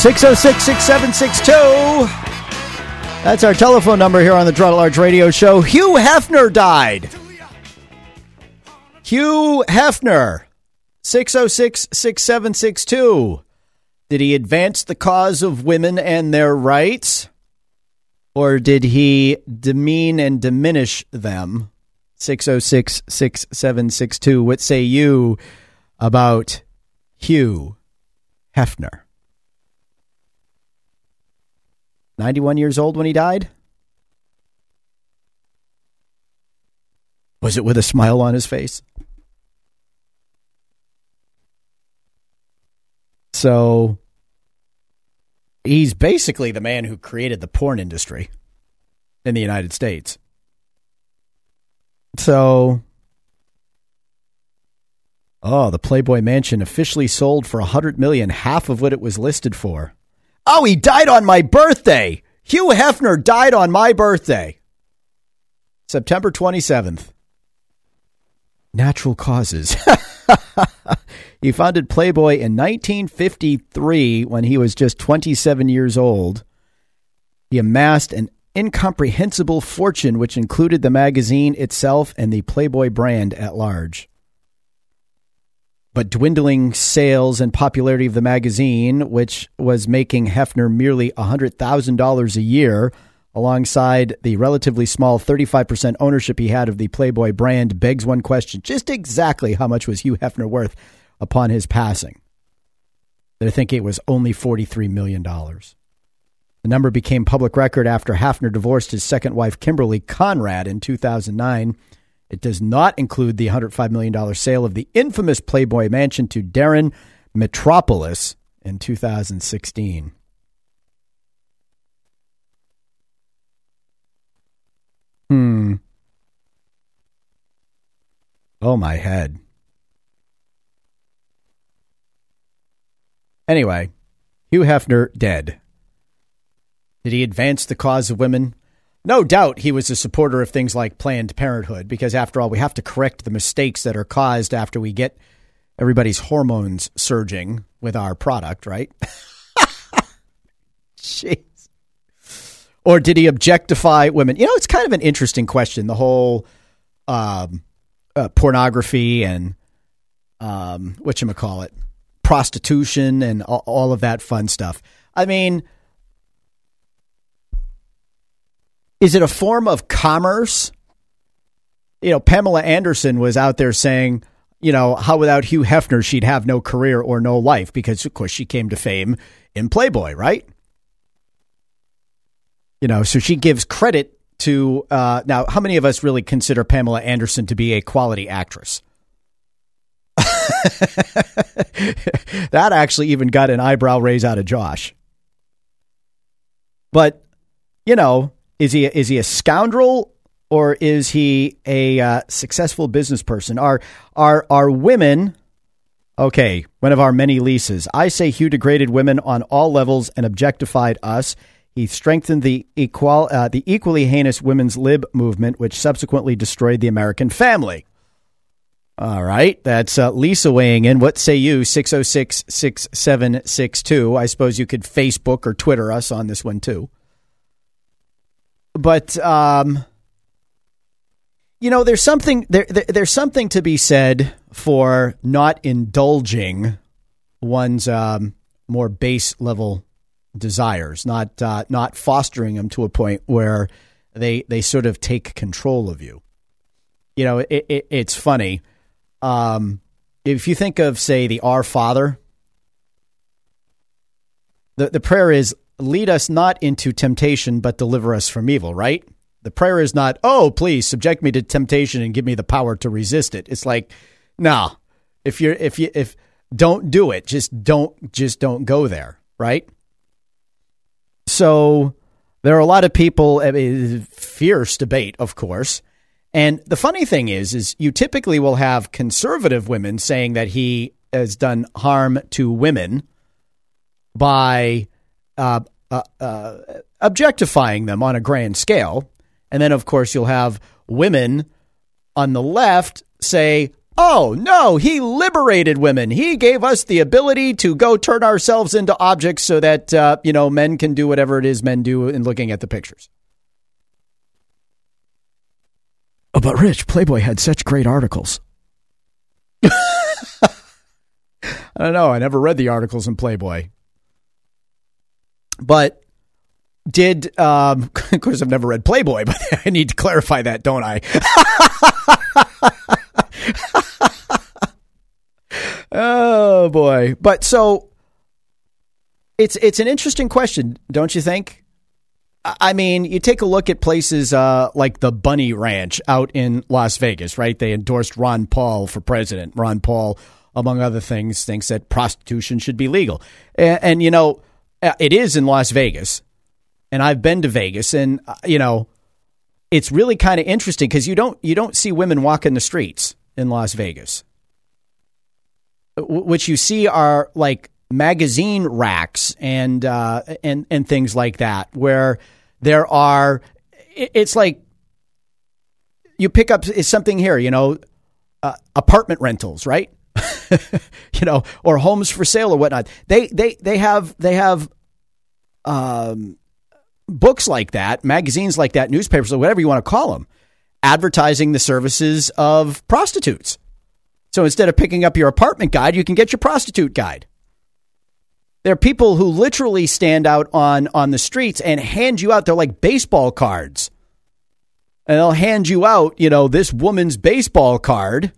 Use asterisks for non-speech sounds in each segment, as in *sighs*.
606 6762. That's our telephone number here on the Draw Large Radio Show. Hugh Hefner died. Hugh Hefner, 606 6762. Did he advance the cause of women and their rights? Or did he demean and diminish them? 606 6762. What say you about Hugh Hefner? 91 years old when he died? Was it with a smile on his face? So he's basically the man who created the porn industry in the United States. So Oh, the Playboy Mansion officially sold for a 100 million, half of what it was listed for. Oh, he died on my birthday. Hugh Hefner died on my birthday. September 27th. Natural causes. *laughs* he founded Playboy in 1953 when he was just 27 years old. He amassed an incomprehensible fortune, which included the magazine itself and the Playboy brand at large but dwindling sales and popularity of the magazine, which was making Hefner merely $100,000 a year, alongside the relatively small 35% ownership he had of the Playboy brand, begs one question just exactly how much was Hugh Hefner worth upon his passing? They think it was only $43 million. The number became public record after Hefner divorced his second wife, Kimberly Conrad, in 2009 it does not include the $105 million sale of the infamous Playboy Mansion to Daren Metropoulos in 2016. Hmm. Oh, my head. Anyway, Hugh Hefner dead. Did he advance the cause of women? No doubt he was a supporter of things like Planned Parenthood because, after all, we have to correct the mistakes that are caused after we get everybody's hormones surging with our product, right? *laughs* Jeez. Or did he objectify women? You know, it's kind of an interesting question. The whole um, uh, pornography and um, what you call it, prostitution, and all, all of that fun stuff. I mean Is it a form of commerce? You know, Pamela Anderson was out there saying, you know, how without Hugh Hefner, she'd have no career or no life because, of course, she came to fame in Playboy, right? You know, so she gives credit to. Uh, now, how many of us really consider Pamela Anderson to be a quality actress? *laughs* that actually even got an eyebrow raise out of Josh. But, you know, is he is he a scoundrel or is he a uh, successful business person? Are are are women? Okay, one of our many leases. I say Hugh degraded women on all levels and objectified us. He strengthened the equal uh, the equally heinous women's lib movement, which subsequently destroyed the American family. All right, that's uh, Lisa weighing in. What say you? 606 6762. I suppose you could Facebook or Twitter us on this one too. But um, you know, there's something there, there, There's something to be said for not indulging one's um, more base level desires, not uh, not fostering them to a point where they they sort of take control of you. You know, it, it, it's funny. Um, if you think of, say, the Our Father, the the prayer is, lead us not into temptation, but deliver us from evil, right? The prayer is not, oh, please subject me to temptation and give me the power to resist it. It's like, no, if you're, if you, if, don't do it. Just don't, just don't go there, right? So there are a lot of people, I mean, fierce debate, of course. And the funny thing is, is you typically will have conservative women saying that he has done harm to women by uh, uh, uh, objectifying them on a grand scale. And then, of course, you'll have women on the left say, Oh, no, he liberated women. He gave us the ability to go turn ourselves into objects so that, uh, you know, men can do whatever it is men do in looking at the pictures. Oh, but Rich, Playboy had such great articles. *laughs* I don't know. I never read the articles in Playboy. But did, um, *laughs* of course, I've never read Playboy, *laughs* but I need to clarify that, don't I? *laughs* oh boy. But so it's it's an interesting question, don't you think? I mean, you take a look at places uh, like the Bunny Ranch out in Las Vegas, right? They endorsed Ron Paul for president. Ron Paul, among other things, thinks that prostitution should be legal. And, and you know, it is in Las Vegas. And I've been to Vegas, and uh, you know, it's really kind of interesting because you don't you don't see women walking the streets in Las Vegas. What you see are like magazine racks and uh, and and things like that, where there are. It's like you pick up something here, you know, uh, apartment rentals, right? *laughs* you know, or homes for sale or whatnot. They they they have they have um, books like that, magazines like that, newspapers, or whatever you want to call them, advertising the services of prostitutes. So instead of picking up your apartment guide, you can get your prostitute guide. There are people who literally stand out on, on the streets and hand you out. They're like baseball cards. And they'll hand you out, you know, this woman's baseball card,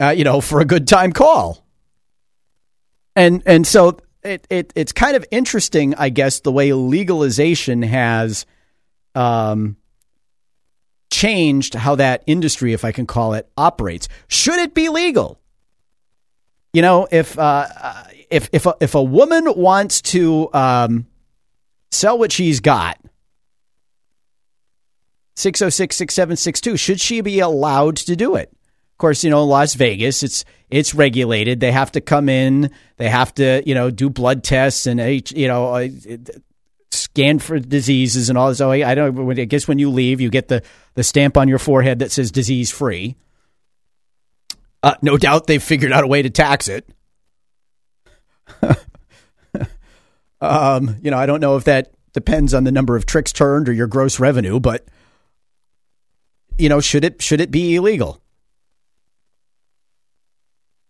uh, you know, for a good time call. And and so it, it it's kind of interesting, I guess, the way legalization has um, changed how that industry, if I can call it, operates. Should it be legal? You know, if uh, if if a, if a woman wants to um, sell what she's got, 606 6762, should she be allowed to do it? Of course, you know, Las Vegas, it's it's regulated. They have to come in. They have to, you know, do blood tests and you know, uh, scan for diseases and all this. Oh, I don't. I guess when you leave, you get the the stamp on your forehead that says disease free. Uh, no doubt they've figured out a way to tax it. *laughs* um, you know, I don't know if that depends on the number of tricks turned or your gross revenue, but you know, should it should it be illegal?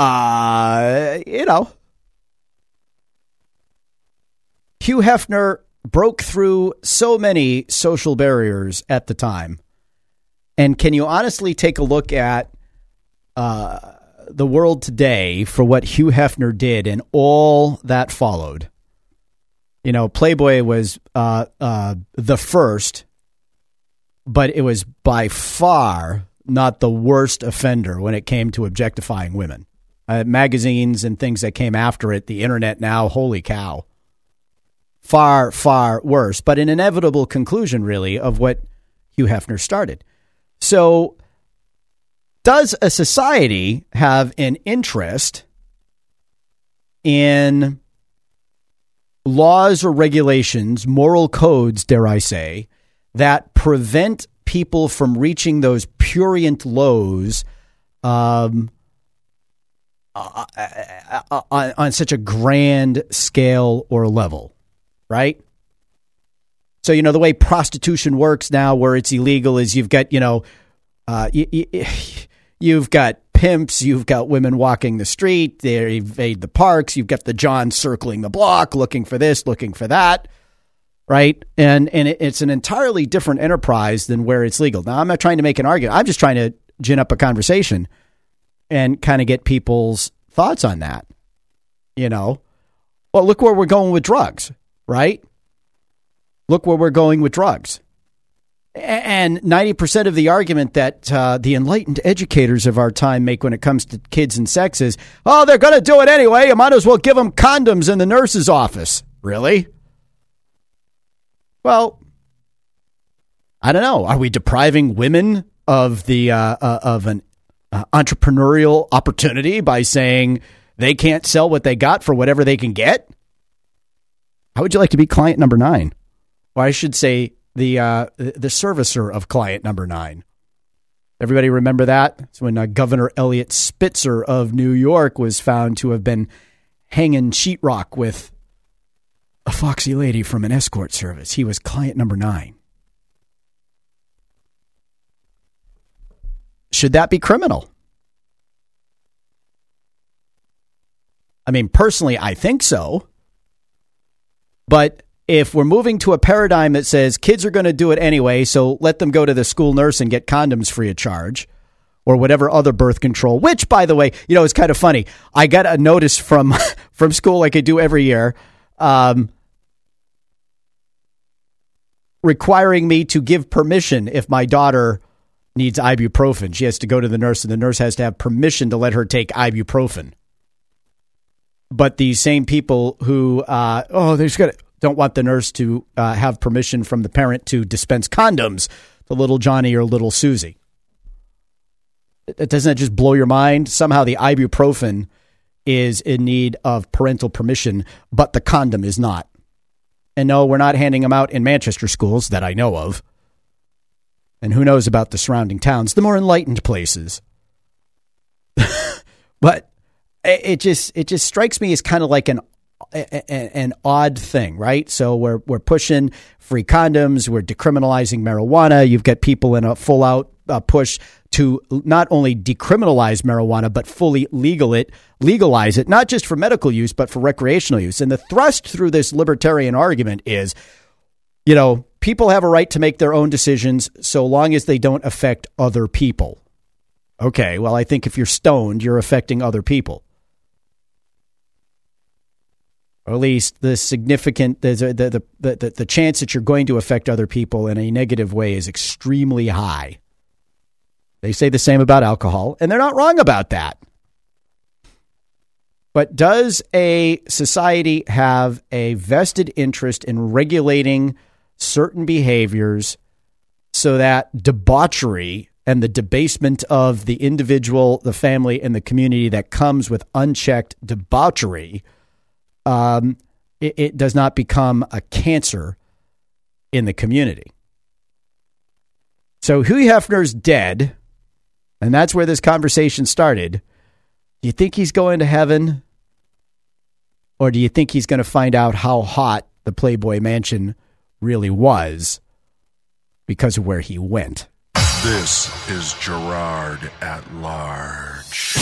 Uh, you know, Hugh Hefner broke through so many social barriers at the time. And can you honestly take a look at uh, the world today for what Hugh Hefner did and all that followed? You know, Playboy was uh, uh, the first, but it was by far not the worst offender when it came to objectifying women uh, magazines and things that came after it, the internet now, holy cow. Far, far worse, but an inevitable conclusion, really, of what Hugh Hefner started. So, does a society have an interest in laws or regulations, moral codes, dare I say, that prevent people from reaching those purient lows um, uh, uh, uh, on, on such a grand scale or level, right? So you know the way prostitution works now, where it's illegal, is you've got you know, you, you, *sighs* you've got pimps, you've got women walking the street, they evade the parks, you've got the John circling the block, looking for this, looking for that, right? And and it's an entirely different enterprise than where it's legal. Now I'm not trying to make an argument. I'm just trying to gin up a conversation and kind of get people's thoughts on that. You know, well, look where we're going with drugs, right? Look where we're going with drugs. And 90% of the argument that uh, the enlightened educators of our time make when it comes to kids and sex is, oh, they're going to do it anyway. You might as well give them condoms in the nurse's office. Really? Well, I don't know. Are we depriving women of the uh, uh, of an uh, entrepreneurial opportunity by saying they can't sell what they got for whatever they can get? How would you like to be client number nine? Or I should say the uh, the servicer of client number nine. Everybody remember that? It's when uh, Governor Eliot Spitzer of New York was found to have been hanging sheetrock with a foxy lady from an escort service. He was client number nine. Should that be criminal? I mean, personally, I think so. But if we're moving to a paradigm that says kids are going to do it anyway, so let them go to the school nurse and get condoms free of charge or whatever other birth control, which by the way, you know, is kind of funny. I got a notice from *laughs* from school like I do every year. Um, requiring me to give permission if my daughter needs ibuprofen. She has to go to the nurse, and the nurse has to have permission to let her take ibuprofen. But the same people who, uh, oh, they've got don't want the nurse to uh, have permission from the parent to dispense condoms to little Johnny or little Susie. Doesn't that just blow your mind? Somehow the ibuprofen is in need of parental permission, but the condom is not. And no, we're not handing them out in Manchester schools that I know of. Who knows about the surrounding towns, the more enlightened places. *laughs* but it just it just strikes me as kind of like an an odd thing, right? So we're we're pushing free condoms, we're decriminalizing marijuana. You've got people in a full out uh, push to not only decriminalize marijuana but fully legal it, legalize it, not just for medical use but for recreational use. And the thrust through this libertarian argument is, you know, people have a right to make their own decisions so long as they don't affect other people. Okay, well, I think if you're stoned, you're affecting other people or at least the significant the the, the the the chance that you're going to affect other people in a negative way is extremely high. They say the same about alcohol, and they're not wrong about that. But does a society have a vested interest in regulating certain behaviors so that debauchery and the debasement of the individual, the family, and the community that comes with unchecked debauchery? um, it, it does not become a cancer in the community. So Hugh Hefner's dead, and that's where this conversation started. Do you think he's going to heaven? Or do you think he's going to find out how hot the Playboy Mansion really was because of where he went? This is Girard at Large.